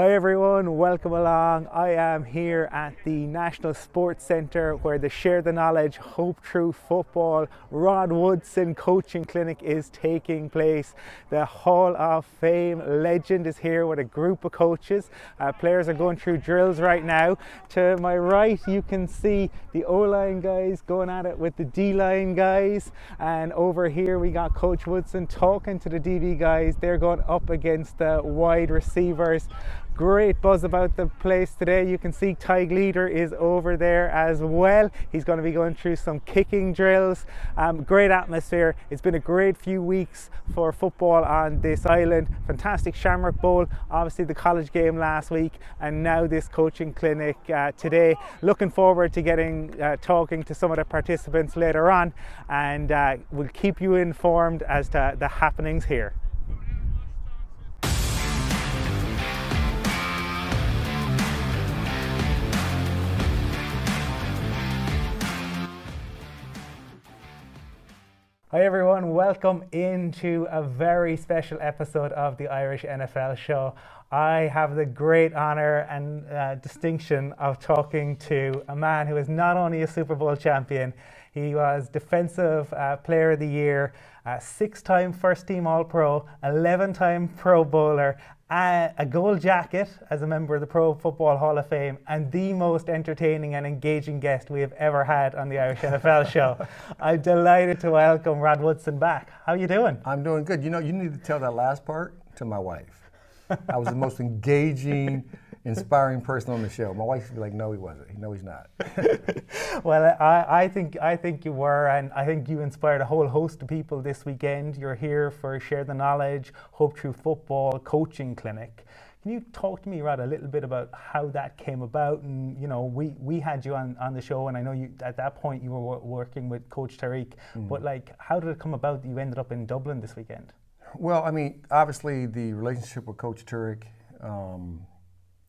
Hi everyone, welcome along. I am here at the National Sports Centre where the Share the Knowledge Hope Through Football Rod Woodson Coaching Clinic is taking place. The Hall of Fame legend is here with a group of coaches. Uh, players are going through drills right now. To my right, you can see the O line guys going at it with the D line guys, and over here we got Coach Woodson talking to the DB guys. They're going up against the wide receivers great buzz about the place today. You can see Tadhg Leader is over there as well. He's going to be going through some kicking drills. Um, great atmosphere. It's been a great few weeks for football on this island. Fantastic Shamrock Bowl, obviously the college game last week, and now this coaching clinic uh, today. Looking forward to getting uh, talking to some of the participants later on, and uh, we'll keep you informed as to the happenings here. Hi everyone, welcome into a very special episode of the Irish NFL show. I have the great honor and uh, distinction of talking to a man who is not only a Super Bowl champion, he was Defensive uh, Player of the Year, uh, six time first team All Pro, 11 time Pro Bowler, a gold jacket as a member of the Pro Football Hall of Fame, and the most entertaining and engaging guest we have ever had on the Irish NFL show. I'm delighted to welcome Rod Woodson back. How are you doing? I'm doing good. You know, you need to tell that last part to my wife. I was the most engaging inspiring person on the show. My wife would be like, "No, he wasn't. No, he's not." well, I, I think I think you were, and I think you inspired a whole host of people this weekend. You're here for Share the Knowledge, Hope Through Football Coaching Clinic. Can you talk to me, Rod, a little bit about how that came about? And you know, we, we had you on, on the show, and I know you at that point you were working with Coach Tariq. Mm. But like, how did it come about that you ended up in Dublin this weekend? Well, I mean, obviously the relationship with Coach Tariq, um,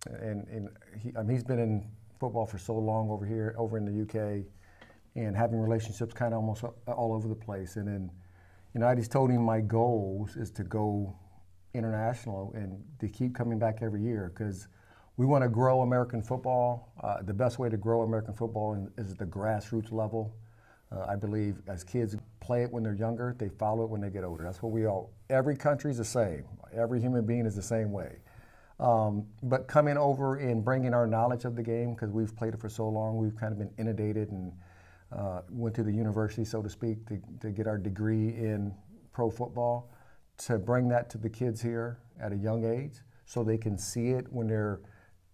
and, and he, I mean, he's been in football for so long over here, over in the UK, and having relationships kind of almost all over the place. And then, you know, I just told him my goals is to go international and to keep coming back every year because we want to grow American football. Uh, the best way to grow American football is at the grassroots level. Uh, I believe as kids play it when they're younger, they follow it when they get older. That's what we all. Every country is the same. Every human being is the same way. Um, but coming over and bringing our knowledge of the game, because we've played it for so long, we've kind of been inundated and uh, went to the university, so to speak, to, to get our degree in pro football, to bring that to the kids here at a young age so they can see it when they're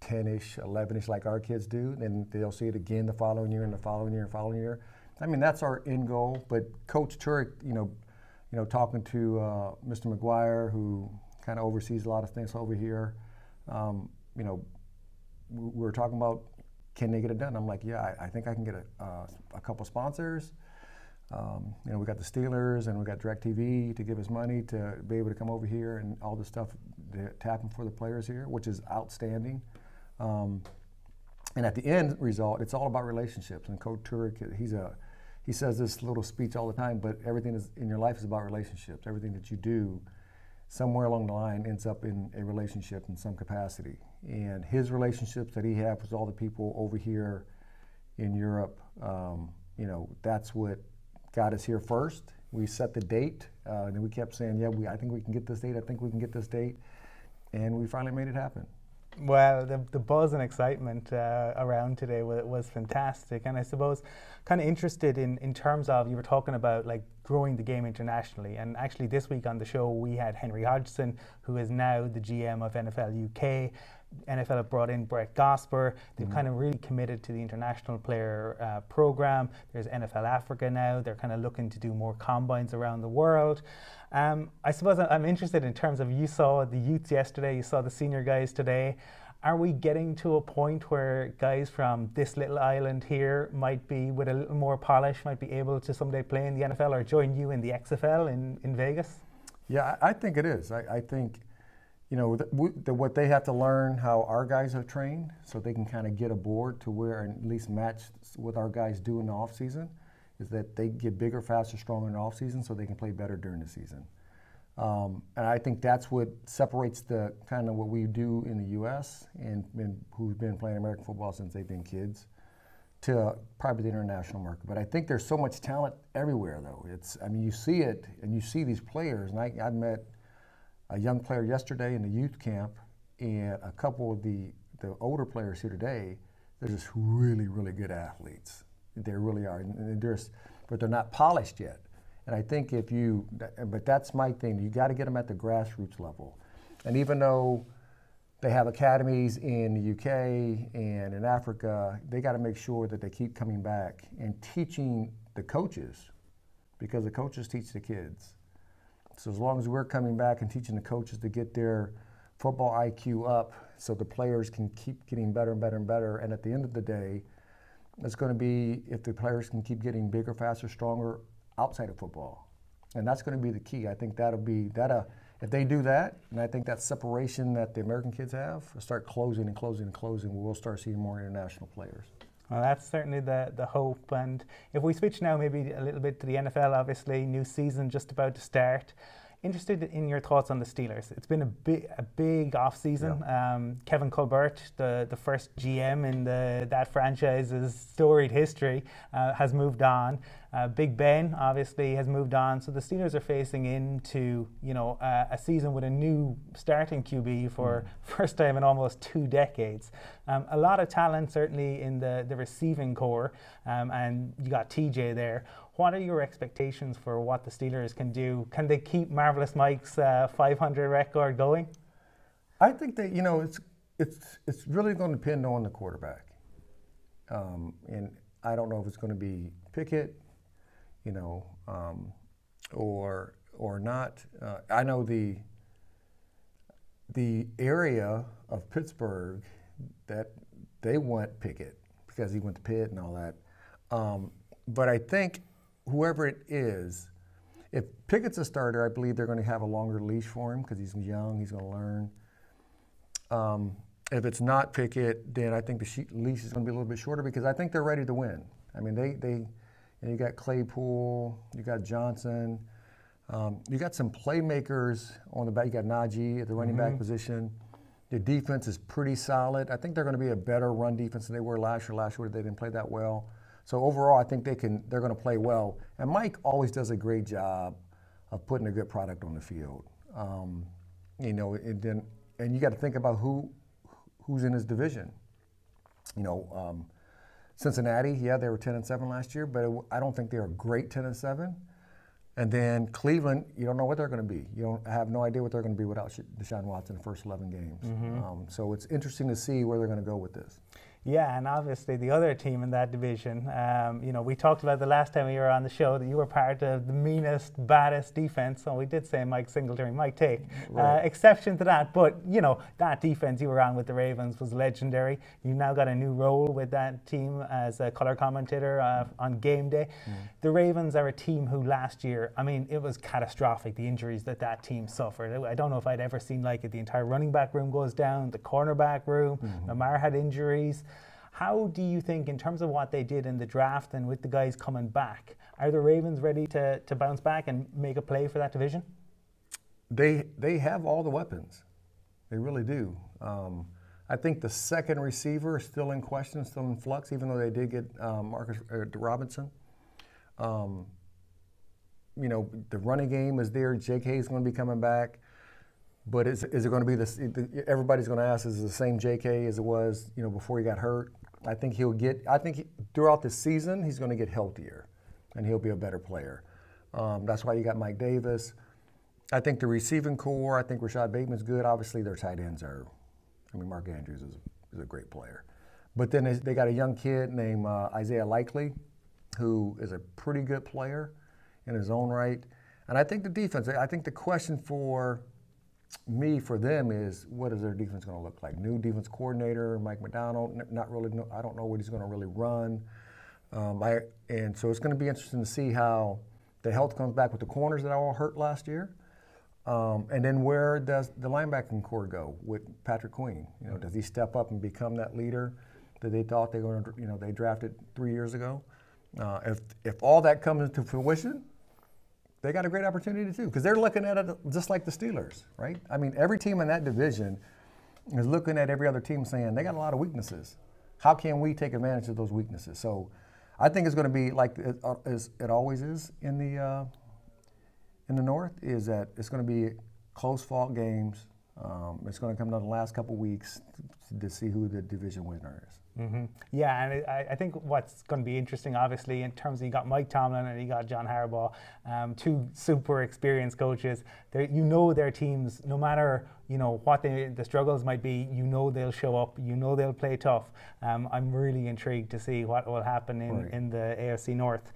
10-ish, 11-ish like our kids do, and they'll see it again the following year and the following year and following year. I mean, that's our end goal. But Coach Tariq, you know, you know, talking to uh, Mr. McGuire, who kind of oversees a lot of things over here, um, you know, we were talking about can they get it done? I'm like, yeah, I, I think I can get a, uh, a couple sponsors. Um, you know, we got the Steelers and we got DirecTV to give us money to be able to come over here and all the stuff to happen for the players here, which is outstanding. Um, and at the end result, it's all about relationships. And Coach Tariq, he's a he says this little speech all the time, but everything is, in your life is about relationships. Everything that you do somewhere along the line ends up in a relationship in some capacity. And his relationships that he had with all the people over here in Europe, um, you know, that's what got us here first. We set the date, uh, and we kept saying, "Yeah, we, I think we can get this date. I think we can get this date," and we finally made it happen. Well, the, the buzz and excitement uh, around today was, was, fantastic, and I suppose kind of interested in, in terms of you were talking about like growing the game internationally, and actually this week on the show we had Henry Hodgson, who is now the GM of NFL UK. NFL have brought in Brett Gosper. They've mm-hmm. kind of really committed to the international player uh, program. There's NFL Africa now. They're kind of looking to do more combines around the world. Um, I suppose I'm interested in terms of you saw the youths yesterday, you saw the senior guys today. Are we getting to a point where guys from this little island here might be, with a little more polish, might be able to someday play in the NFL or join you in the XFL in, in Vegas? Yeah, I think it is. I, I think, you know, the, the, what they have to learn how our guys are trained so they can kind of get aboard to where and at least match what our guys do in the off season is that they get bigger, faster, stronger in the off season so they can play better during the season. Um, and I think that's what separates the kind of what we do in the U.S. and, and who've been playing American football since they've been kids to probably the international market. But I think there's so much talent everywhere, though. It's I mean you see it and you see these players. And I, I met a young player yesterday in the youth camp, and a couple of the the older players here today. They're just really really good athletes. They really are, and, there's but they're not polished yet. And I think if you, but that's my thing, you got to get them at the grassroots level. And even though they have academies in the UK and in Africa, they got to make sure that they keep coming back and teaching the coaches because the coaches teach the kids. So as long as we're coming back and teaching the coaches to get their football IQ up so the players can keep getting better and better and better, and at the end of the day, it's going to be if the players can keep getting bigger, faster, stronger, outside of football. And that's going to be the key. I think that'll be that. Uh, if they do that, and I think that separation that the American kids have, start closing and closing and closing, we'll start seeing more international players. Well, that's certainly the, the hope. And if we switch now, maybe a little bit to the NFL, obviously, new season just about to start interested in your thoughts on the Steelers. It's been a big, a big off season. Yeah. Um, Kevin Colbert, the, the first GM in the, that franchise's storied history, uh, has moved on. Uh, Big Ben obviously has moved on, so the Steelers are facing into you know uh, a season with a new starting QB for mm. first time in almost two decades. Um, a lot of talent certainly in the the receiving corps, um, and you got TJ there. What are your expectations for what the Steelers can do? Can they keep Marvelous Mike's uh, 500 record going? I think that you know it's it's it's really going to depend on the quarterback, um, and I don't know if it's going to be Pickett, you know, um, or or not. Uh, I know the the area of Pittsburgh that they want Pickett because he went to Pitt and all that. Um, but I think whoever it is, if Pickett's a starter, I believe they're going to have a longer leash for him because he's young, he's going to learn. Um, if it's not Pickett, then I think the leash is going to be a little bit shorter because I think they're ready to win. I mean, they, they you, know, you got Claypool, you got Johnson, um, you got some playmakers on the back. You got Najee at the running mm-hmm. back position. The defense is pretty solid. I think they're going to be a better run defense than they were last year. Last year they didn't play that well. So overall, I think they can. They're going to play well. And Mike always does a great job of putting a good product on the field. Um, you know, and then and you got to think about who who's in his division. You know, um, Cincinnati, yeah, they were 10 and 7 last year, but it, I don't think they are a great 10 and 7. And then Cleveland, you don't know what they're going to be. You don't have no idea what they're going to be without Deshaun Watson in the first 11 games. Mm-hmm. Um, so it's interesting to see where they're going to go with this. Yeah, and obviously the other team in that division, um, you know, we talked about the last time we were on the show that you were part of the meanest, baddest defense. So we did say Mike Singletary might take right. uh, exception to that. But, you know, that defense you were on with the Ravens was legendary. You've now got a new role with that team as a color commentator uh, on game day. Mm. The Ravens are a team who last year, I mean, it was catastrophic, the injuries that that team suffered. I don't know if I'd ever seen like it. The entire running back room goes down, the cornerback room, mm-hmm. Lamar had injuries. How do you think, in terms of what they did in the draft and with the guys coming back, are the Ravens ready to, to bounce back and make a play for that division? They they have all the weapons. They really do. Um, I think the second receiver is still in question, still in flux, even though they did get um, Marcus uh, Robinson. Um, you know, the running game is there. J.K. is going to be coming back. But is, is it going to be this? Everybody's going to ask, is it the same J.K. as it was, you know, before he got hurt? I think he'll get. I think throughout the season he's going to get healthier, and he'll be a better player. Um, that's why you got Mike Davis. I think the receiving corps. I think Rashod Bateman's good. Obviously, their tight ends are. I mean, Mark Andrews is, is a great player, but then they got a young kid named uh, Isaiah Likely, who is a pretty good player in his own right. And I think the defense. I think the question for me for them is what is their defense going to look like? New defense coordinator, Mike Macdonald. Not really. I don't know what he's going to really run. Um, I, and so it's going to be interesting to see how the health comes back with the corners that all hurt last year. Um, and then where does the linebacking corps go with Patrick Queen? You know, does he step up and become that leader that they thought they were to, you know, they drafted three years ago? Uh, if if all that comes into fruition, they got a great opportunity too because they're looking at it just like the Steelers, right? I mean, every team in that division is looking at every other team saying they got a lot of weaknesses. How can we take advantage of those weaknesses? So, I think it's going to be like it, uh, as it always is in the uh, in the North. Is that it's going to be close fought games. Um, it's going to come down the last couple weeks to, to see who the division winner is. Mm-hmm. Yeah, and I, I, think what's going to be interesting, obviously, in terms of you got Mike Tomlin and you got John Harbaugh, um, two super experienced coaches. They're, you know their teams, no matter you know what they, the struggles might be, you know they'll show up. You know they'll play tough. Um, I'm really intrigued to see what will happen in, right. in the AFC North.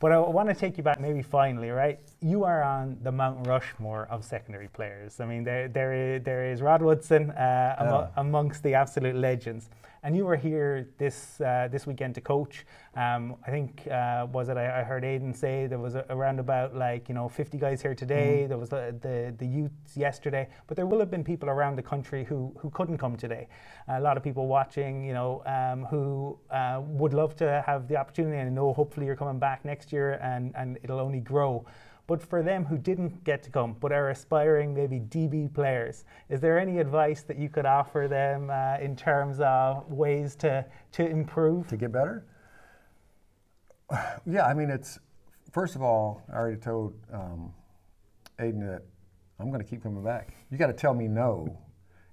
But I want to take you back, maybe finally, right? You are on the Mount Rushmore of secondary players. I mean, there, there, is, there is Rod Woodson uh, yeah. amongst the absolute legends and you were here this uh, this weekend to coach. Um, I think uh, was it? I, I, heard Aidan say there was a, around about like you know 50 guys here today. Mm. There was the, the, the youths yesterday, but there will have been people around the country who who couldn't come today. a lot of people watching, you know, um, who uh, would love to have the opportunity and know hopefully you're coming back next year and and it'll only grow. But for them who didn't get to come, but are aspiring maybe DB players, is there any advice that you could offer them uh, in terms of ways to, to improve? To get better? Yeah, I mean, it's first of all, I already told um, Aidan that I'm going to keep coming back. You got to tell me no,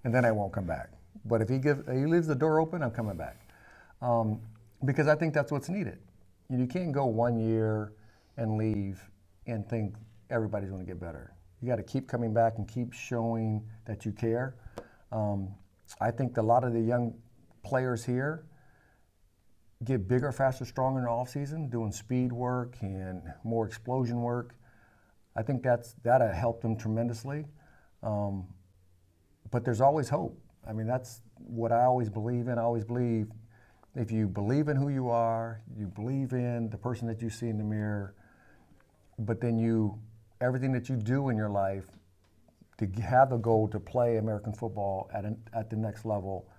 and then I won't come back. But if he gives, he leaves the door open, I'm coming back, um, because I think that's what's needed. You can't go one year and leave and think everybody's going to get better. You got to keep coming back and keep showing that you care. Um, I think a lot of the young players here get bigger, faster, stronger in the off season, doing speed work and more explosion work. I think that's that helped them tremendously. Um, but there's always hope. I mean, that's what I always believe in. I always believe if you believe in who you are, you believe in the person that you see in the mirror, but then you everything that you do in your life to have a goal to play American football at an, at the next level,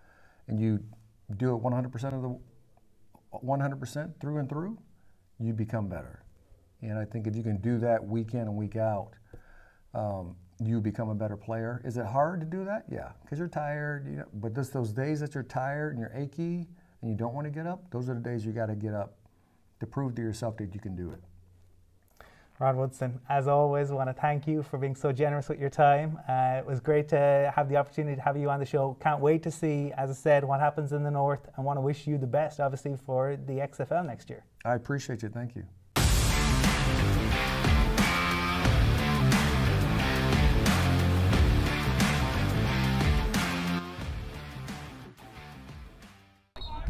and you do it 100% of the 100% through and through, you become better. And I think if you can do that week in and week out, um, you become a better player. Is it hard to do that? Yeah, because you're tired. You know, but just those days that you're tired and you're achy and you don't want to get up, those are the days you got to get up to prove to yourself that you can do it. Rod Woodson, as always, want to thank you for being so generous with your time. Uh, it was great to have the opportunity to have you on the show. Can't wait to see, as I said, what happens in the North and want to wish you the best, obviously, for the XFL next year. I appreciate you. Thank you.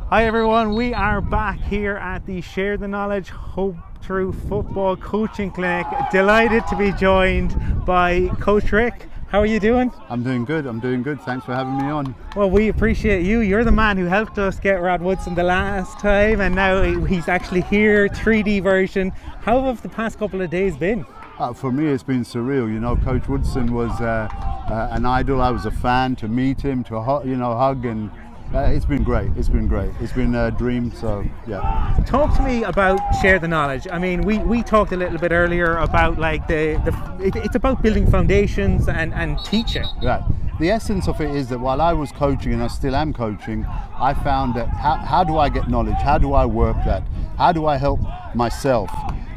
Hi everyone, we are back here at the Share the Knowledge Hope Through Football Coaching Clinic. Delighted to be joined by Coach Rick. How are you doing? I'm doing good. I'm doing good. Thanks for having me on. Well, we appreciate you. You're the man who helped us get Rod Woodson the last time, and now he's actually here, 3D version. How have the past couple of days been? Uh, for me, it's been surreal. You know, Coach Woodson was uh, uh, an idol. I was a fan to meet him, to you know hug and uh, it's been great. It's been great. It's been a dream. So yeah. Talk to me about share the knowledge. I mean, we, we talked a little bit earlier about like the, the it, it's about building foundations and, and teaching. Right. The essence of it is that while I was coaching and I still am coaching, I found that how, how do I get knowledge? How do I work that? How do I help myself?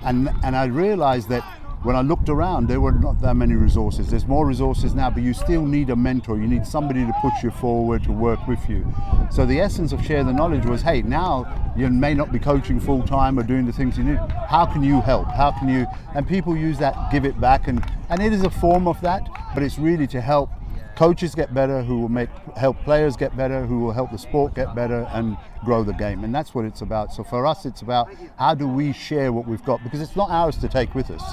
And and I realized that when I looked around, there were not that many resources. There's more resources now, but you still need a mentor. You need somebody to push you forward, to work with you. So the essence of Share the Knowledge was, hey, now you may not be coaching full time or doing the things you need. How can you help? How can you? And people use that, give it back, and and it is a form of that, but it's really to help coaches get better, who will make help players get better, who will help the sport get better and grow the game. And that's what it's about. So for us, it's about how do we share what we've got because it's not ours to take with us.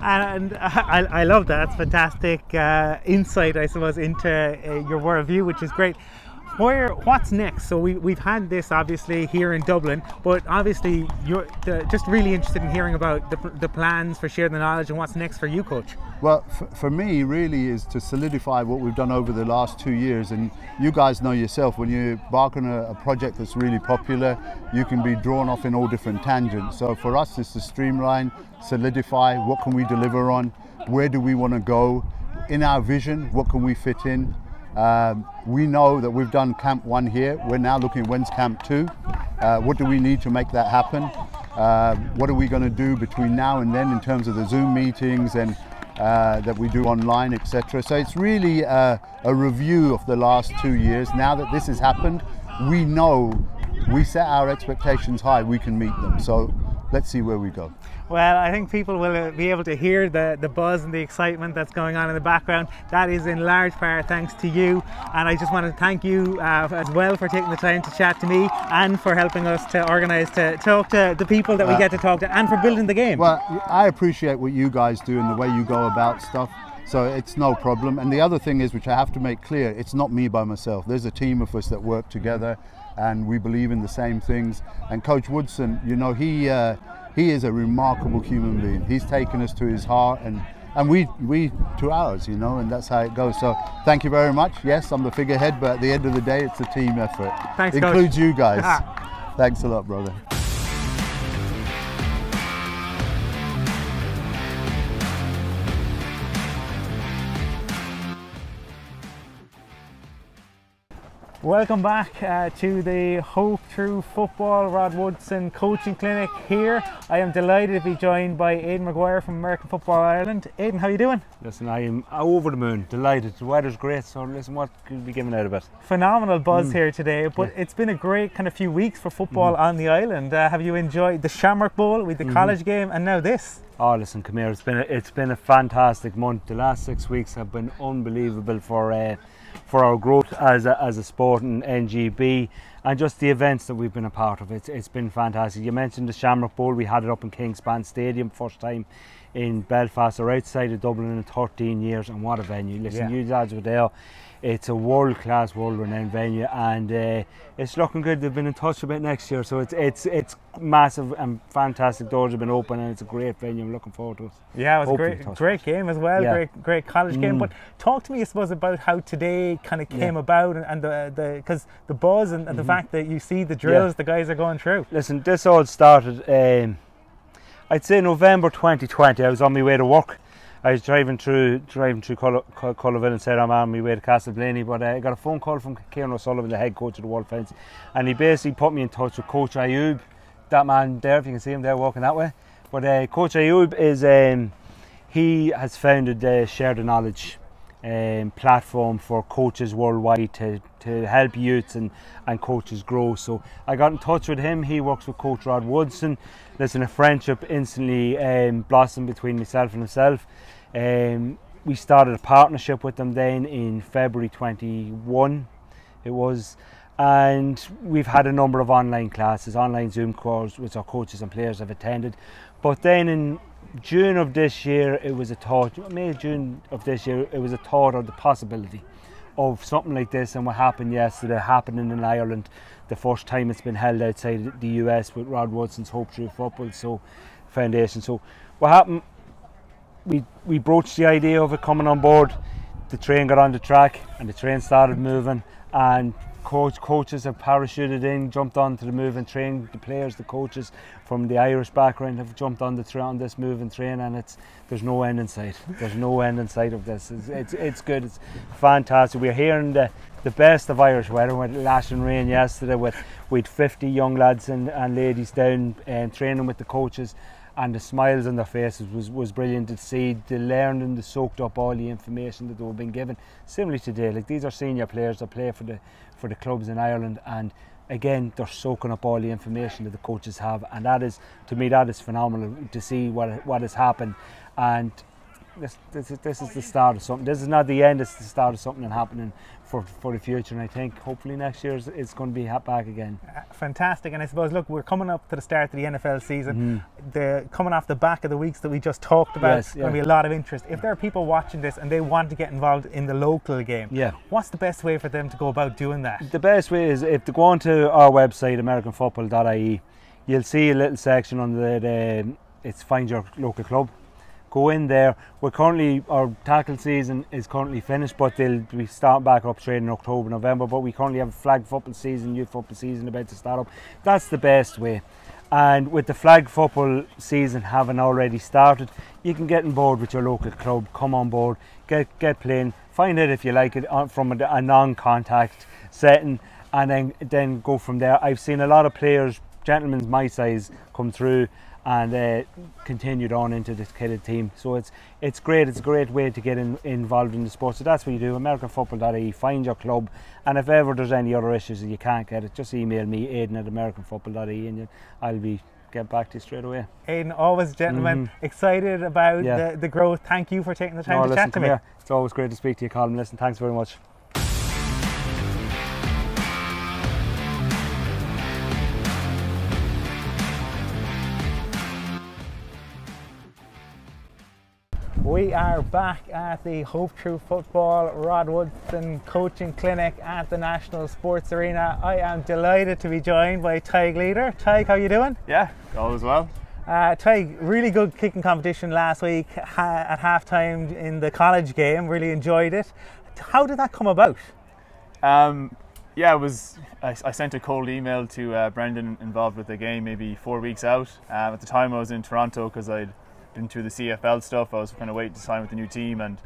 And I, I love that. That's fantastic uh, insight, I suppose, into uh, your worldview, which is great. Where what's next? So we, we've had this obviously here in Dublin, but obviously you're the, just really interested in hearing about the, the plans for sharing the knowledge and what's next for you, coach. Well, for me, really is to solidify what we've done over the last two years. And you guys know yourself, when you embark on a, a project that's really popular, you can be drawn off in all different tangents. So for us, it's to streamline, solidify what can we deliver on, where do we want to go, in our vision, what can we fit in. Um, we know that we've done Camp 1 here. We're now looking at when's Camp 2. Uh, what do we need to make that happen? Uh, what are we going to do between now and then in terms of the Zoom meetings and uh, that we do online, etc. So it's really uh, a review of the last two years. Now that this has happened, we know we set our expectations high, we can meet them. So let's see where we go. Well, I think people will uh, be able to hear the, the buzz and the excitement that's going on in the background. That is in large part thanks to you. And I just want to thank you uh, as well for taking the time to chat to me and for helping us to organise to talk to the people that we Uh, get to talk to and for building the game. Well, I appreciate what you guys do and the way you go about stuff. So it's no problem. And the other thing is, which I have to make clear, it's not me by myself. There's a team of us that work together, and we believe in the same things. And Coach Woodson, you know, he uh, he is a remarkable human being. He's taken us to his heart, and and we we to ours, you know, and that's how it goes. So thank you very much. Yes, I'm the figurehead, but at the end of the day, it's a team effort. Thanks. Includes you guys. Thanks a lot, brother. Welcome back uh, to the Hope Through Football Rod Woodson Coaching Clinic here. I am delighted to be joined by Aidan McGuire from American Football Ireland. Aidan, how are you doing? Listen, I am over the moon, delighted. The weather's great, so listen, what could be given out of it? Phenomenal buzz Mm. here today, but it's been a great kind of few weeks for football on the island. Uh, have you enjoyed the Shamrock Bowl with the college game and now this? Oh, listen, come here. It's been a, it's been a fantastic month. The last six weeks have been unbelievable for uh, for our growth as a, as a sport in NGB and just the events that we've been a part of. It's it's been fantastic. You mentioned the Shamrock Bowl. We had it up in Kingspan Stadium first time in Belfast or outside of Dublin in 13 years, and what a venue! Listen, Yeah. you lads were there. It's a world-class, world-renowned venue, and uh, it's looking good. They've been in touch about next year, so it's it's it's massive and fantastic. Doors have been open, and it's a great venue. I'm looking forward to it. Yeah, it was a Hopefully great, great game as well. Yeah. Great, great college game. Mm. But talk to me, I suppose, about how today kind of came Yeah. about and, and the the because the buzz and, and the Mhm. fact that you see the drills the guys are going through. Listen, this all started. Um, I'd say November 2020. I was on my way to work. I was driving through driving through Cull- and said I'm on my way to Castleblayney, but uh, I got a phone call from Kieran O'Sullivan, the head coach of the World Fence, and he basically put me in touch with Coach Ayub, that man there. If you can see him there walking that way, but uh, Coach Ayub is um, he has founded the Share the Knowledge um, platform for coaches worldwide to, to help youths and, and coaches grow. So I got in touch with him. He works with Coach Rod Woodson. Listen, a friendship instantly um, blossomed between myself and himself. Um, we started a partnership with them then in February 21. It was. And we've had a number of online classes, online Zoom calls, which our coaches and players have attended. But then in June of this year, it was a thought, May, June of this year, it was a thought or the possibility of something like this. And what happened yesterday, happening in Ireland, the first time it's been held outside the US with Rod Woodson's Hope Through Football so Foundation. So what happened, we, we broached the idea of it coming on board. The train got on the track and the train started moving and coach coaches have parachuted in, jumped onto the moving train. The players, the coaches from the Irish background have jumped on the on this moving train, and it's there's no end in sight. There's no end in sight of this. It's it's, it's good. It's fantastic. We're hearing the the best of Irish weather with lashing rain yesterday with with 50 young lads and, and ladies down and training with the coaches and the smiles on their faces was, was brilliant to see the learning, the soaked up all the information that they were being given. Similarly today, like these are senior players that play for the for the clubs in Ireland. And again they're soaking up all the information that the coaches have. And that is to me that is phenomenal to see what what has happened. And this, this, is, this is the start of something. This is not the end. It's the start of something happening for, for the future. And I think hopefully next year it's going to be back again. Uh, fantastic. And I suppose, look, we're coming up to the start of the NFL season. Mm-hmm. The coming off the back of the weeks that we just talked about, Yes, going to be a lot of interest. If there are people watching this and they want to get involved in the local game, Yeah. what's the best way for them to go about doing that? The best way is if they go onto our website, AmericanFootball.ie, you'll see a little section under the, it's find your local club. Go in there. We're currently our tackle season is currently finished, but they'll be starting back up straight in October, November. But we currently have flag football season, youth football season about to start up. That's the best way. And with the flag football season having already started, you can get on board with your local club. Come on board, get get playing. Find out if you like it uh, from a, a non-contact setting, and then then go from there. I've seen a lot of players, gentlemen my size, come through and uh, continued on into this kind of team. So it's it's great. It's a great way to get in, involved in the sport. So that's what you do. AmericanFootball.ie. Find your club, and if ever there's any other issues that you can't get it, just email me Aiden at AmericanFootball.ie, and I'll be get back to you straight away. Aiden, always a gentleman, excited about Mm-hmm. Yeah. the, the growth. Thank you for taking the time No, to listen, chat to me. here. It's always great to speak to you, Colin. Listen, thanks very much. We are back at the Hope Through Football Rod Woodson Coaching Clinic at the National Sports Arena. I am delighted to be joined by Tadhg Leader. Tadhg, how are you doing? Yeah, all is well. Uh, Tadhg, really good kicking competition last week ha- at halftime in the college game. Really enjoyed it. How did that come about? Um, yeah, it was. I, I sent a cold email to uh, Brendan involved with the game maybe four weeks out. Um, at the time, I was in Toronto because I'd through the CFL stuff. I was kind of waiting to sign with the new team and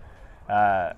uh,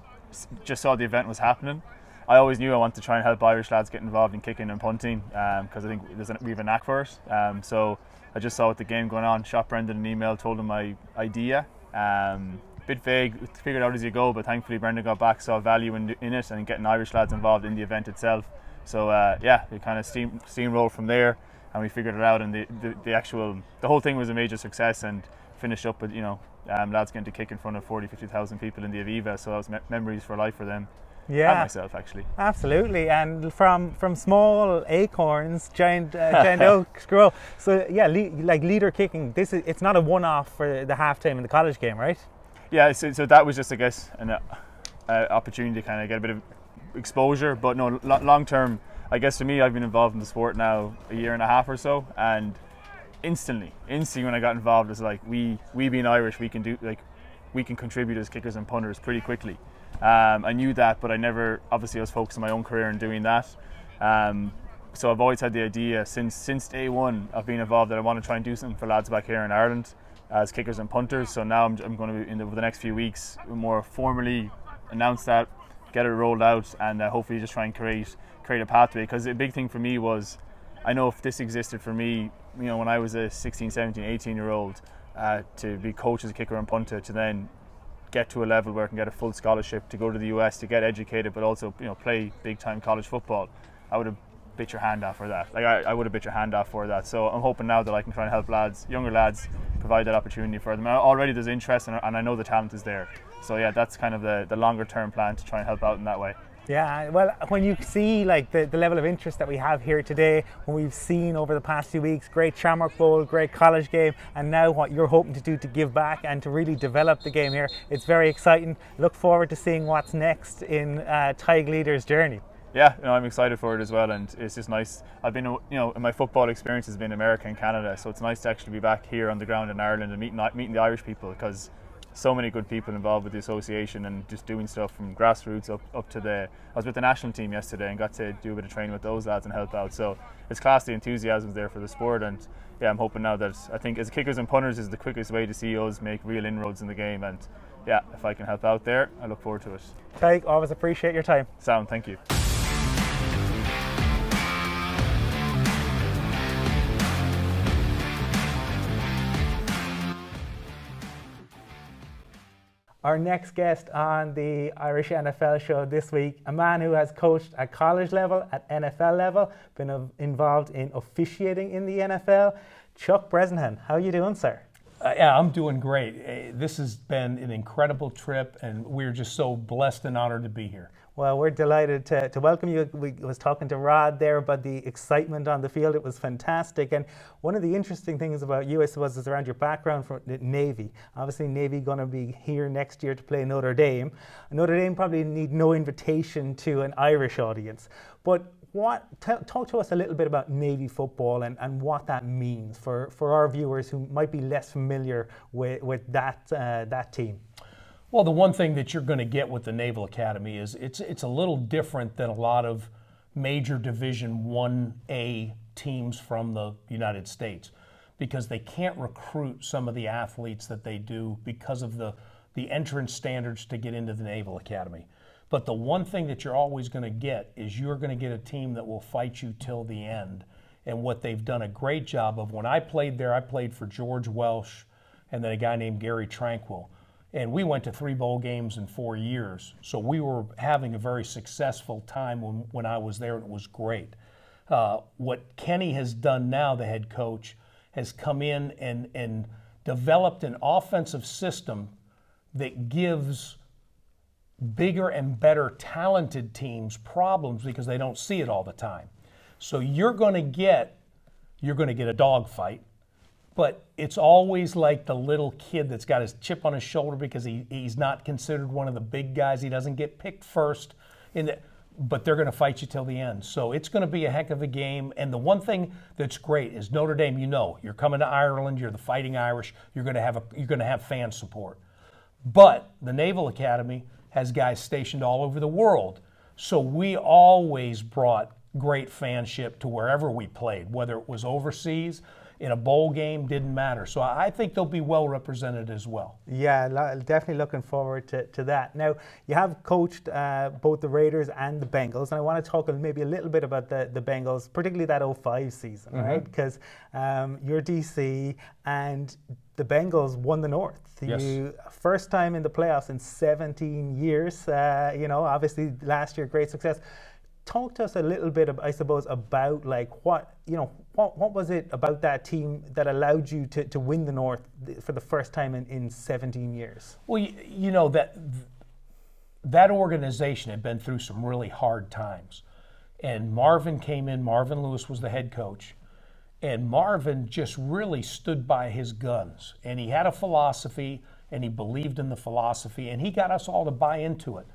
just saw the event was happening. I always knew I wanted to try and help Irish lads get involved in kicking and punting because I think there's an, we have a knack for it. Um, so I just saw with the game going on, shot Brendan an email, told him my idea. Um, bit vague, figured out as you go, but thankfully Brendan got back, saw value in, in it and getting Irish lads involved in the event itself. So uh, yeah, we kind of steam steamrolled from there, and we figured it out. And the, the, the actual the whole thing was a major success, and finished up with you know um, lads getting to kick in front of 40, 50,000 people in the Aviva. So that was me- memories for life for them and Yeah, myself actually. absolutely. And from from small acorns, giant uh, giant oaks grow. So yeah, le- like leader kicking. This is it's not a one-off for the halftime in the college game, right? Yeah, so, so that was just I guess an uh, uh, opportunity to kind of get a bit of exposure. But no, lo- long term, I guess for me, I've been involved in the sport now a year and a half or so, and instantly, instantly when I got involved, it's like we we being Irish, we can do like we can contribute as kickers and punters pretty quickly. Um, I knew that, but I never obviously I was focused on my own career and doing that. Um, so I've always had the idea since since day one of being involved that I want to try and do something for lads back here in Ireland as kickers and punters. So now I'm, I'm going to be in the, over the next few weeks more formally announce that, get it rolled out, and uh, hopefully just try and create create a pathway. Because a big thing for me was I know if this existed for me, you know, when I was a 16, 17, 18 year old, uh, to be coach as a kicker and punter, to then get to a level where I can get a full scholarship to go to the US to get educated, but also you know play big time college football. I would have bit your hand off for that. Like I, I would have bit your hand off for that. So I'm hoping now that I can try and help lads, younger lads, provide that opportunity for them. Already there's interest, and, and I know the talent is there. So yeah, that's kind of the, the longer term plan to try and help out in that way. Yeah, well, when you see like the, the level of interest that we have here today, when we've seen over the past few weeks, great Shamrock Bowl, great college game, and now what you're hoping to do to give back and to really develop the game here, it's very exciting. Look forward to seeing what's next in uh, Leader's journey. yeah, you know, I'm excited for it as well, and it's just nice. I've been, you know, my football experience has been America and Canada, so it's nice to actually be back here on the ground in Ireland and meeting meeting the Irish people because so many good people involved with the association and just doing stuff from grassroots up, up to the. I was with the national team yesterday and got to do a bit of training with those lads and help out. So it's class. The enthusiasm's there for the sport, and yeah, I'm hoping now that I think as kickers and punters is the quickest way to see us make real inroads in the game, and yeah, if I can help out there, I look forward to it. Tadhg, always appreciate your time. Sound, thank you. Our next guest on the Irish NFL show this week, a man who has coached at college level, at NFL level, been involved in officiating in the NFL, Chuck Bresnahan. How are you doing, sir? Uh, yeah, I'm doing great. Uh, This has been an incredible trip, and we're just so blessed and honored to be here. Well, we're delighted to, to welcome you. We was talking to Rod there about the excitement on the field. It was fantastic. And one of the interesting things about you, I suppose, is around your background from the Navy. Obviously, Navy going to be here next year to play Notre Dame. Notre Dame probably need no invitation to an Irish audience. But what t- talk to us a little bit about Navy football and, and what that means for, for our viewers who might be less familiar with, with that, uh, that team. Well, the one thing that you're going to get with the Naval Academy is it's it's a little different than a lot of major Division 1A teams from the United States because they can't recruit some of the athletes that they do because of the the entrance standards to get into the Naval Academy. But the one thing that you're always going to get is you're going to get a team that will fight you till the end. And what they've done a great job of when I played there, I played for George Welsh and then a guy named Gary Tranquill and we went to three bowl games in four years. So we were having a very successful time when, when I was there, and it was great. Uh, what Kenny has done now, the head coach, has come in and, and developed an offensive system that gives bigger and better talented teams problems because they don't see it all the time. So you're going to get you're going to get a dogfight but it's always like the little kid that's got his chip on his shoulder because he, he's not considered one of the big guys. He doesn't get picked first, in the, but they're going to fight you till the end. So it's going to be a heck of a game. And the one thing that's great is Notre Dame. You know, you're coming to Ireland. You're the Fighting Irish. You're going to have a, you're going to have fan support. But the Naval Academy has guys stationed all over the world. So we always brought great fanship to wherever we played, whether it was overseas in a bowl game didn't matter. So I think they'll be well represented as well. Yeah, definitely looking forward to, to that. Now, you have coached uh, both the Raiders and the Bengals, and I want to talk maybe a little bit about the, the Bengals, particularly that 05 season, right? Because um, you're DC and the Bengals won the North. Yes. You first time in the playoffs in 17 years. Uh, you know, obviously last year great success. Talk to us a little bit, I suppose, about like what you know. What, what was it about that team that allowed you to, to win the North for the first time in, in 17 years? Well, you, you know that that organization had been through some really hard times, and Marvin came in. Marvin Lewis was the head coach, and Marvin just really stood by his guns, and he had a philosophy, and he believed in the philosophy, and he got us all to buy into it.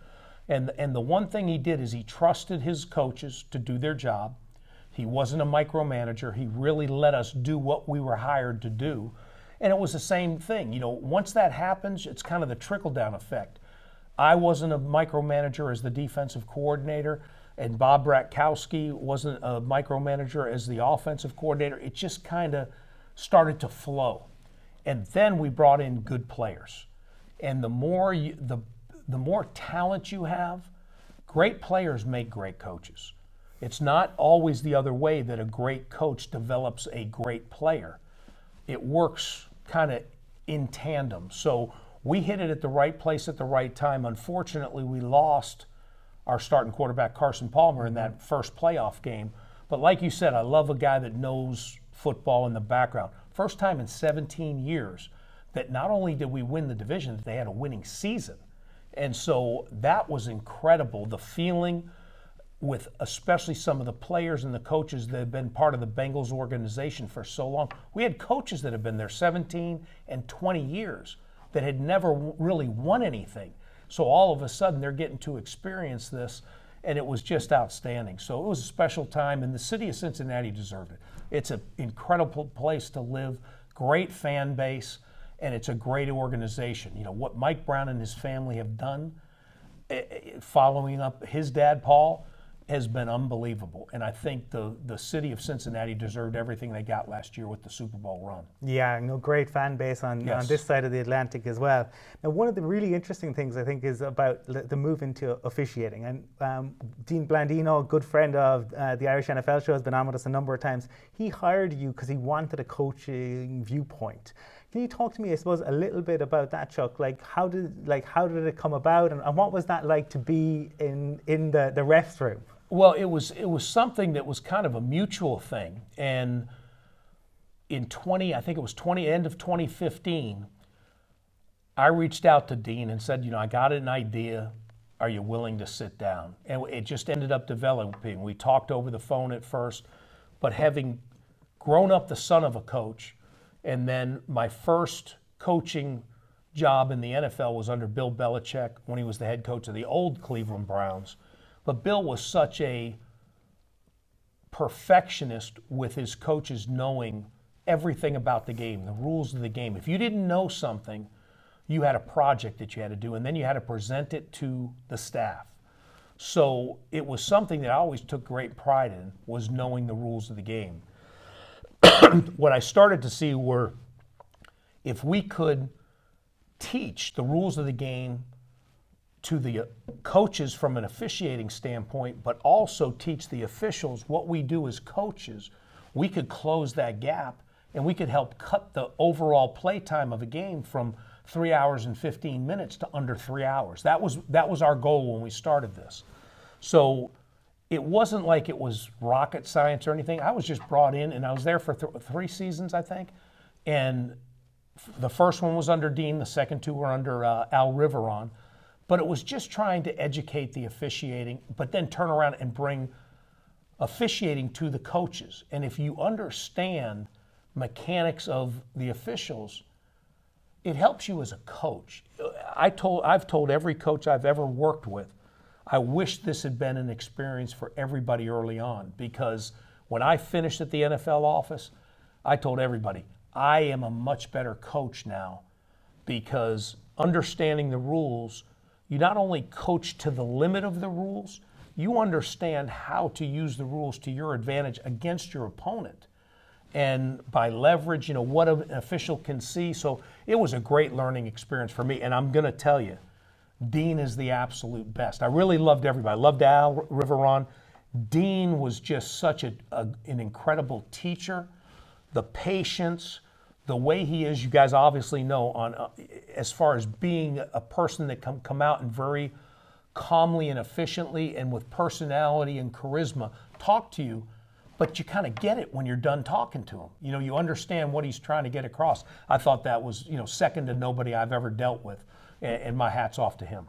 And and the one thing he did is he trusted his coaches to do their job. He wasn't a micromanager. He really let us do what we were hired to do. And it was the same thing. You know, once that happens, it's kind of the trickle down effect. I wasn't a micromanager as the defensive coordinator, and Bob Bratkowski wasn't a micromanager as the offensive coordinator. It just kind of started to flow. And then we brought in good players. And the more you, the the more talent you have, great players make great coaches. It's not always the other way that a great coach develops a great player. It works kind of in tandem. So we hit it at the right place at the right time. Unfortunately, we lost our starting quarterback, Carson Palmer, in that first playoff game. But like you said, I love a guy that knows football in the background. First time in 17 years that not only did we win the division, they had a winning season. And so that was incredible. The feeling with especially some of the players and the coaches that have been part of the Bengals organization for so long. We had coaches that have been there 17 and 20 years that had never really won anything. So all of a sudden they're getting to experience this, and it was just outstanding. So it was a special time, and the city of Cincinnati deserved it. It's an incredible place to live, great fan base and it's a great organization. You know what Mike Brown and his family have done, eh, eh, following up his dad Paul, has been unbelievable. And I think the the city of Cincinnati deserved everything they got last year with the Super Bowl run. Yeah, no, great fan base on, on this side of the Atlantic as well. Now, one of the really interesting things I think is about the move into officiating. And um, Dean Blandino, a good friend of uh, the Irish NFL show, has been on with us a number of times. He hired you because he wanted a coaching viewpoint. Can you talk to me, I suppose, a little bit about that, Chuck? Like, how did like how did it come about, and, and what was that like to be in in the the refs room? Well, it was it was something that was kind of a mutual thing, and in 20, I think it was 20, end of 2015, I reached out to Dean and said, you know, I got an idea. Are you willing to sit down? And it just ended up developing. We talked over the phone at first, but having grown up the son of a coach, and then my first coaching job in the NFL was under Bill Belichick when he was the head coach of the old Cleveland Browns. But Bill was such a perfectionist with his coaches knowing everything about the game, the rules of the game. If you didn't know something, you had a project that you had to do, and then you had to present it to the staff. So it was something that I always took great pride in was knowing the rules of the game. what I started to see were if we could teach the rules of the game to the uh, coaches from an officiating standpoint, but also teach the officials what we do as coaches, we could close that gap and we could help cut the overall play time of a game from three hours and 15 minutes to under three hours. That was that was our goal when we started this. So it wasn't like it was rocket science or anything. I was just brought in, and I was there for th- three seasons, I think. And f- the first one was under Dean. The second two were under uh, Al Riveron. But it was just trying to educate the officiating, but then turn around and bring officiating to the coaches. And if you understand mechanics of the officials, it helps you as a coach. I told, I've told every coach I've ever worked with, I wish this had been an experience for everybody early on because when I finished at the NFL office, I told everybody, I am a much better coach now because understanding the rules, you not only coach to the limit of the rules, you understand how to use the rules to your advantage against your opponent and by leverage, you know, what an official can see. So it was a great learning experience for me. And I'm going to tell you, Dean is the absolute best. I really loved everybody. I loved Al Riveron. Dean was just such a, a, an incredible teacher. The patience, the way he is, you guys obviously know on uh, as far as being a person that come come out and very calmly and efficiently and with personality and charisma talk to you but you kind of get it when you're done talking to him. You know, you understand what he's trying to get across. I thought that was, you know, second to nobody I've ever dealt with, and, my hat's off to him.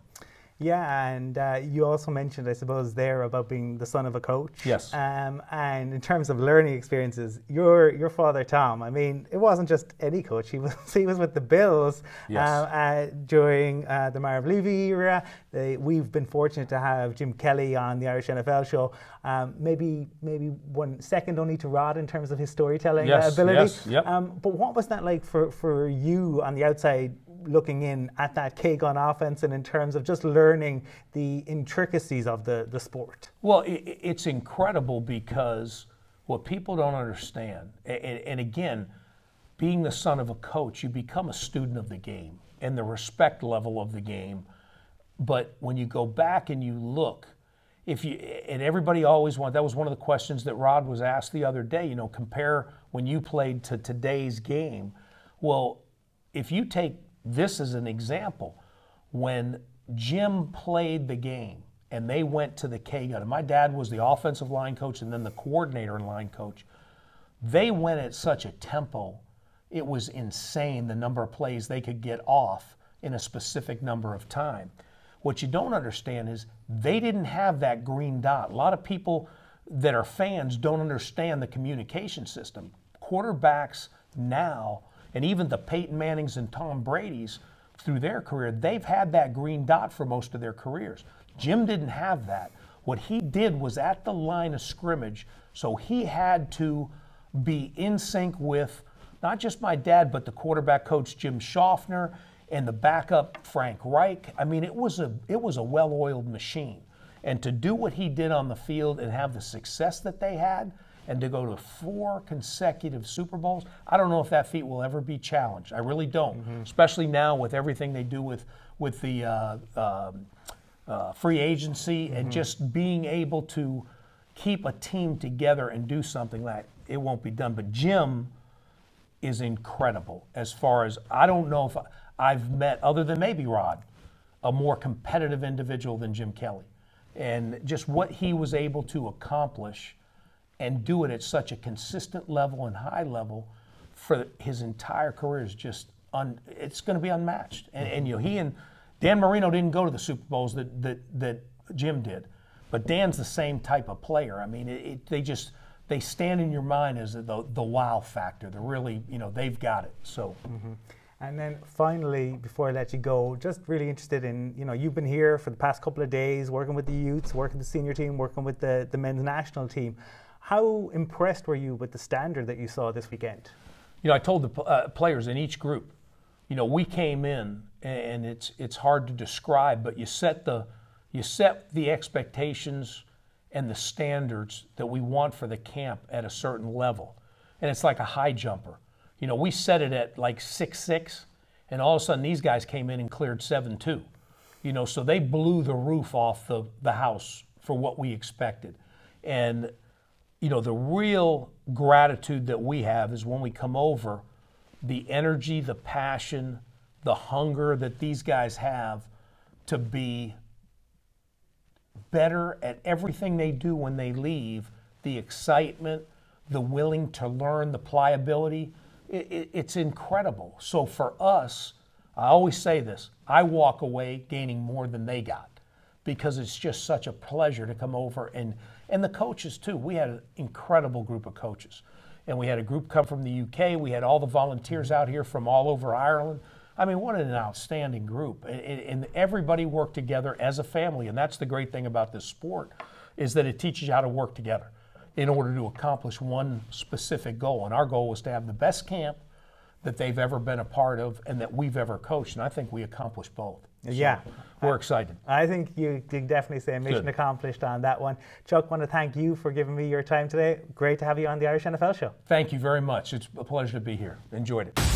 Yeah, and uh, you also mentioned, I suppose, there about being the son of a coach. Yes. Um, and in terms of learning experiences, your your father Tom. I mean, it wasn't just any coach. He was he was with the Bills Yes. uh, uh, during uh, the Marv Levy era. They, we've been fortunate to have Jim Kelly on the Irish NFL show. Um, maybe maybe one second only to Rod in terms of his storytelling Yes, ability. yes, yep. Um, but what was that like for for you on the outside? Looking in at that K gun offense and in terms of just learning the intricacies of the, the sport? Well, i i- it's incredible because what people don't understand, and, and again, being the son of a coach, you become a student of the game and the respect level of the game. But when you go back and you look, if you and everybody always want that was one of the questions that Rod was asked the other day. You know, compare when you played to today's game. Well, if you take this is an example, when Jim played the game and they went to the K gun, and my dad was the offensive line coach and then the coordinator and line coach, they went at such a tempo, it was insane the number of plays they could get off in a specific number of time. What you don't understand is they didn't have that green dot. A lot of people that are fans don't understand the communication system. Quarterbacks now, and even the Peyton Mannings and Tom Brady's through their career, they've had that green dot for most of their careers. Jim didn't have that. What he did was at the line of scrimmage, so he had to be in sync with not just my dad, but the quarterback coach Jim Shofner and the backup Frank Reich. I mean, it was a it was a well-oiled machine. And to do what he did on the field and have the success that they had, and to go to four consecutive Super Bowls, I don't know if that feat will ever be challenged. I really don't, especially now with everything they do with with the uh, um, uh, free agency and just being able to keep a team together and do something like it won't be done. But Jim is incredible as far as I don't know if I've met, other than maybe Rod, a more competitive individual than Jim Kelly. And just what he was able to accomplish and do it at such a consistent level and high level for his entire career is just un, it's going to be unmatched. And, and you know, he and Dan Marino didn't go to the Super Bowls that that that Jim did, but Dan's the same type of player. I mean, it, it, they just they stand in your mind as the the wow factor. They're really you know they've got it. So. Mm-hmm. And then finally, before I let you go, just really interested in, you know, you've been here for the past couple of days working with the youths, working the senior team, working with the, the men's national team. How impressed were you with the standard that you saw this weekend? You know, I told the uh, players in each group, you know, we came in and it's it's hard to describe, but you set the you set the expectations and the standards that we want for the camp at a certain level. And it's like a high jumper. You know, we set it at like six six, and all of a sudden these guys came in and cleared seven two. You know, so they blew the roof off the, the house for what we expected. And, you know, the real gratitude that we have is when we come over, the energy, the passion, the hunger that these guys have to be better at everything they do when they leave, the excitement, the willing to learn, the pliability, it, it, it's incredible. So for us, I always say this I walk away gaining more than they got because it's just such a pleasure to come over and, and the coaches too. We had an incredible group of coaches. And we had a group come from the UK. We had all the volunteers out here from all over Ireland. I mean, what an outstanding group. And, and everybody worked together as a family. And that's the great thing about this sport is that it teaches you how to work together in order to accomplish one specific goal. And our goal was to have the best camp that they've ever been a part of and that we've ever coached. And I think we accomplished both. So yeah. We're excited. I think you can definitely say mission Good. accomplished on that one. Chuck, want to thank you for giving me your time today. Great to have you on the Irish NFL show. Thank you very much. It's a pleasure to be here. Enjoyed it.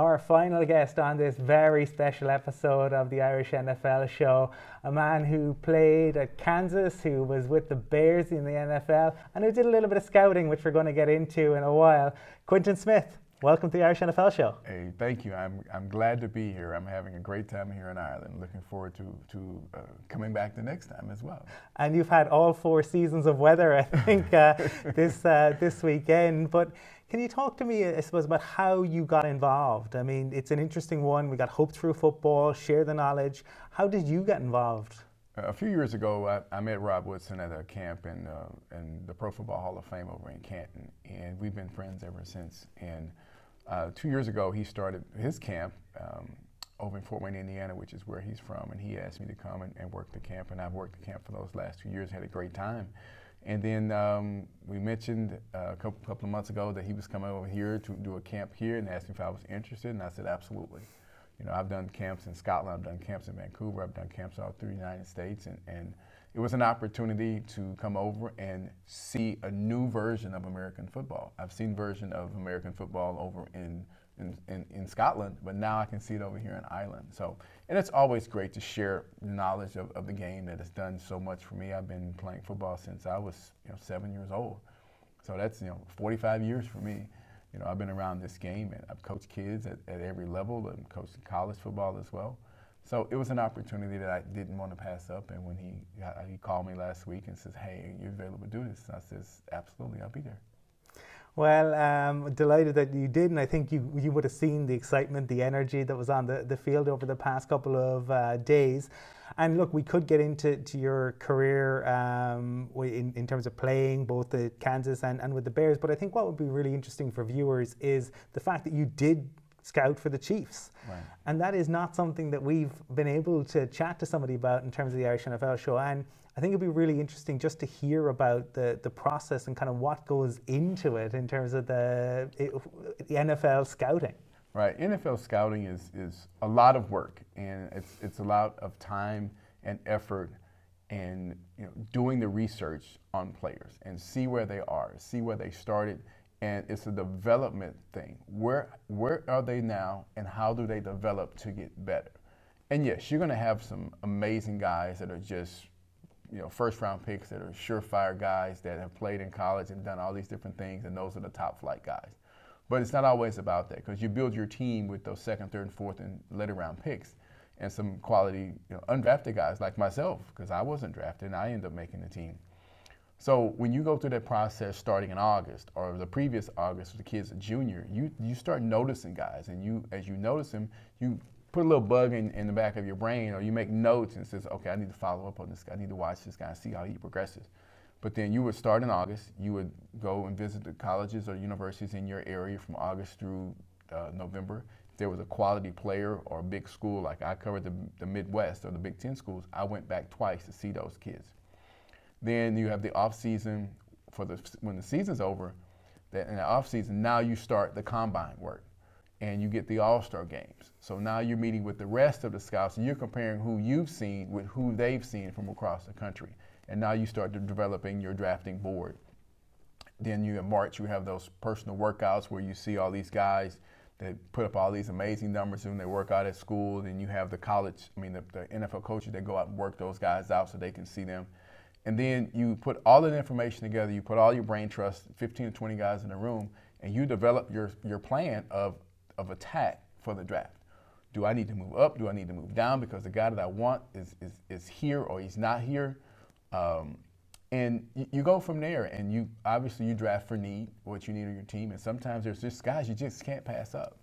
Our final guest on this very special episode of the Irish NFL show, a man who played at Kansas, who was with the Bears in the NFL, and who did a little bit of scouting, which we're going to get into in a while. Quinton Smith, welcome to the Irish NFL show. Hey, thank you. I'm, I'm glad to be here. I'm having a great time here in Ireland. Looking forward to, to uh, coming back the next time as well. And you've had all four seasons of weather, I think, uh, this, uh, this weekend. But can you talk to me, I suppose, about how you got involved? I mean, it's an interesting one. We got Hope Through Football, share the knowledge. How did you get involved? A few years ago, I, I met Rod Woodson at a camp in, uh, in the Pro Football Hall of Fame over in Canton, and we've been friends ever since. And uh, two years ago, he started his camp um, over in Fort Wayne, Indiana, which is where he's from, and he asked me to come and, and work the camp, and I've worked the camp for those last two years, had a great time. And then um, we mentioned uh, a couple, couple, of months ago that he was coming over here to do a camp here and asked me if I was interested, and I said absolutely. You know, I've done camps in Scotland, I've done camps in Vancouver, I've done camps all through the United States, and, and it was an opportunity to come over and see a new version of American football. I've seen version of American football over in in, in, in, Scotland, but now I can see it over here in Ireland. So, and it's always great to share knowledge of, of the game that has done so much for me. I've been playing football since I was, you know, seven years old. So that's, you know, 45 years for me. You know, I've been around this game and I've coached kids at, at every level and coached college football as well. So it was an opportunity that I didn't want to pass up. And when he, he called me last week and says, hey, are you available to do this? And I says, absolutely, I'll be there. Well, um, delighted that you did, and I think you you would have seen the excitement, the energy that was on the, the field over the past couple of uh, days. And look, we could get into to your career um, in, in terms of playing both the Kansas and, and with the Bears, but I think what would be really interesting for viewers is the fact that you did scout for the Chiefs. Right. And that is not something that we've been able to chat to somebody about in terms of the Irish NFL show. And I think it'd be really interesting just to hear about the, the process and kind of what goes into it in terms of the, the NFL scouting. Right, NFL scouting is, is a lot of work and it's, it's a lot of time and effort and you know, doing the research on players and see where they are, see where they started, and it's a development thing. Where where are they now, and how do they develop to get better? And yes, you're going to have some amazing guys that are just you know, first round picks that are surefire guys that have played in college and done all these different things, and those are the top flight guys. But it's not always about that because you build your team with those second, third, and fourth, and later round picks. and some quality you know, undrafted guys like myself, because I wasn't drafted and I ended up making the team. So when you go through that process starting in August or the previous August, the kids a junior, you you start noticing guys, and you as you notice them, you put a little bug in, in the back of your brain, or you make notes and says, okay, I need to follow up on this guy, I need to watch this guy and see how he progresses. But then you would start in August. You would go and visit the colleges or universities in your area from August through uh, November. If there was a quality player or a big school, like I covered the, the Midwest or the Big Ten schools, I went back twice to see those kids. Then you have the off season for the when the season's over. That in the off season, now you start the combine work, and you get the All Star games. So now you're meeting with the rest of the scouts, and you're comparing who you've seen with who they've seen from across the country. And now you start developing your drafting board. Then you in March you have those personal workouts where you see all these guys that put up all these amazing numbers when they work out at school. Then you have the college, I mean the, the NFL coaches that go out and work those guys out so they can see them and then you put all that information together, you put all your brain trust, 15 to 20 guys in a room, and you develop your, your plan of, of attack for the draft. Do I need to move up? Do I need to move down because the guy that I want is, is, is here or he's not here? Um, and you, you, go from there, and you obviously you draft for need, what you need on your team, and sometimes there's just guys you just can't pass up.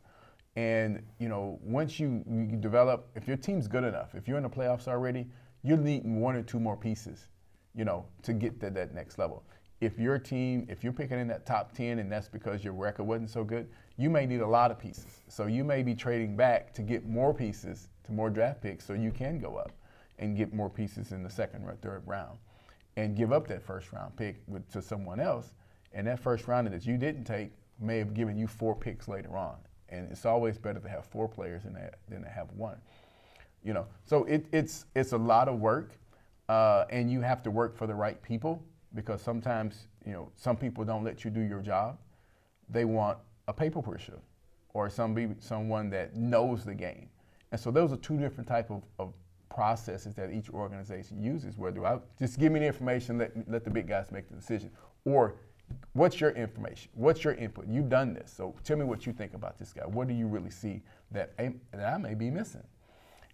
And you know, once you, you develop, if your team's good enough, if you're in the playoffs already, you're needing one or two more pieces you know, to get to that next level. If your team, if you're picking in that top 10 and that's because your record wasn't so good, you may need a lot of pieces. So you may be trading back to get more pieces, to more draft picks, so you can go up and get more pieces in the second or third round and give up that first round pick with, to someone else. And that first round that you didn't take may have given you four picks later on. And it's always better to have four players than to, than to have one. You know, so it, it's it's a lot of work uh, and you have to work for the right people because sometimes you know some people don't let you do your job. They want a paper pusher or some someone that knows the game, and so those are two different type of, of processes that each organization uses. Whether I just give me the information, let let the big guys make the decision, or what's your information? What's your input? You've done this, so tell me what you think about this guy. What do you really see that, that I may be missing?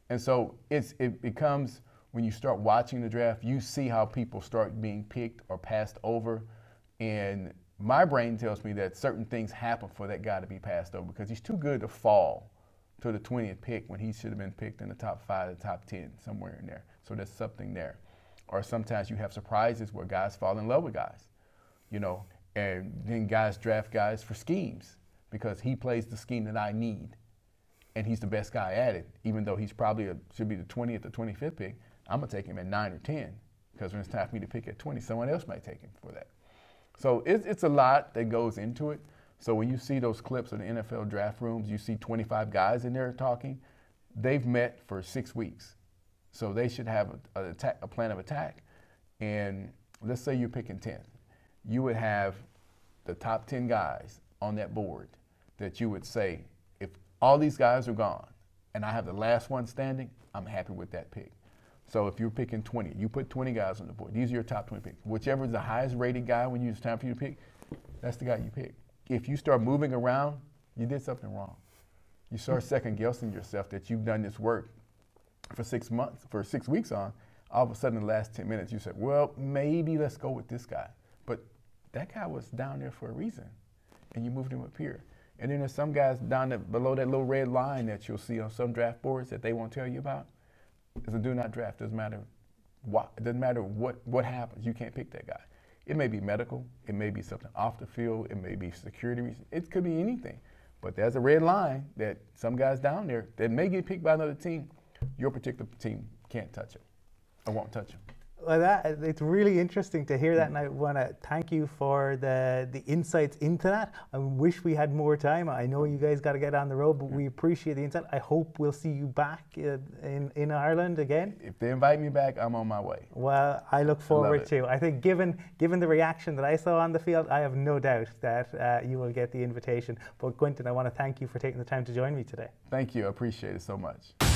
And so it's it becomes when you start watching the draft, you see how people start being picked or passed over. And my brain tells me that certain things happen for that guy to be passed over because he's too good to fall to the 20th pick when he should have been picked in the top five, the top 10, somewhere in there. So there's something there. Or sometimes you have surprises where guys fall in love with guys, you know, and then guys draft guys for schemes because he plays the scheme that I need. And he's the best guy at it, even though he's probably a, should be the 20th or 25th pick. I'm gonna take him at nine or ten because when it's time for me to pick at 20, someone else might take him for that. So it's, it's a lot that goes into it. So when you see those clips of the NFL draft rooms, you see 25 guys in there talking. They've met for six weeks, so they should have a, a, attack, a plan of attack. And let's say you're picking 10, you would have the top 10 guys on that board that you would say, if all these guys are gone and I have the last one standing, I'm happy with that pick. So if you're picking 20, you put 20 guys on the board. These are your top 20 picks. Whichever is the highest rated guy when it's time for you to pick, that's the guy you pick. If you start moving around, you did something wrong. You start hmm. second guessing yourself that you've done this work for six months, for six weeks on. All of a sudden, in the last 10 minutes, you said, well, maybe let's go with this guy. But that guy was down there for a reason, and you moved him up here. And then there's some guys down there below that little red line that you'll see on some draft boards that they won't tell you about it's a do not draft. Doesn't matter what. It doesn't matter what what happens. You can't pick that guy. It may be medical. It may be something off the field. It may be security reasons. It could be anything. But there's a red line that some guys down there that may get picked by another team. Your particular team can't touch it. or won't touch him. Well, that it's really interesting to hear that, and I want to thank you for the the insights into that. I wish we had more time. I know you guys got to get on the road, but we appreciate the insight. I hope we'll see you back uh, in in Ireland again. If they invite me back, I'm on my way. Well, I look forward I to. I think given given the reaction that I saw on the field, I have no doubt that uh, you will get the invitation. But Quinton, I want to thank you for taking the time to join me today. Thank you. I appreciate it so much.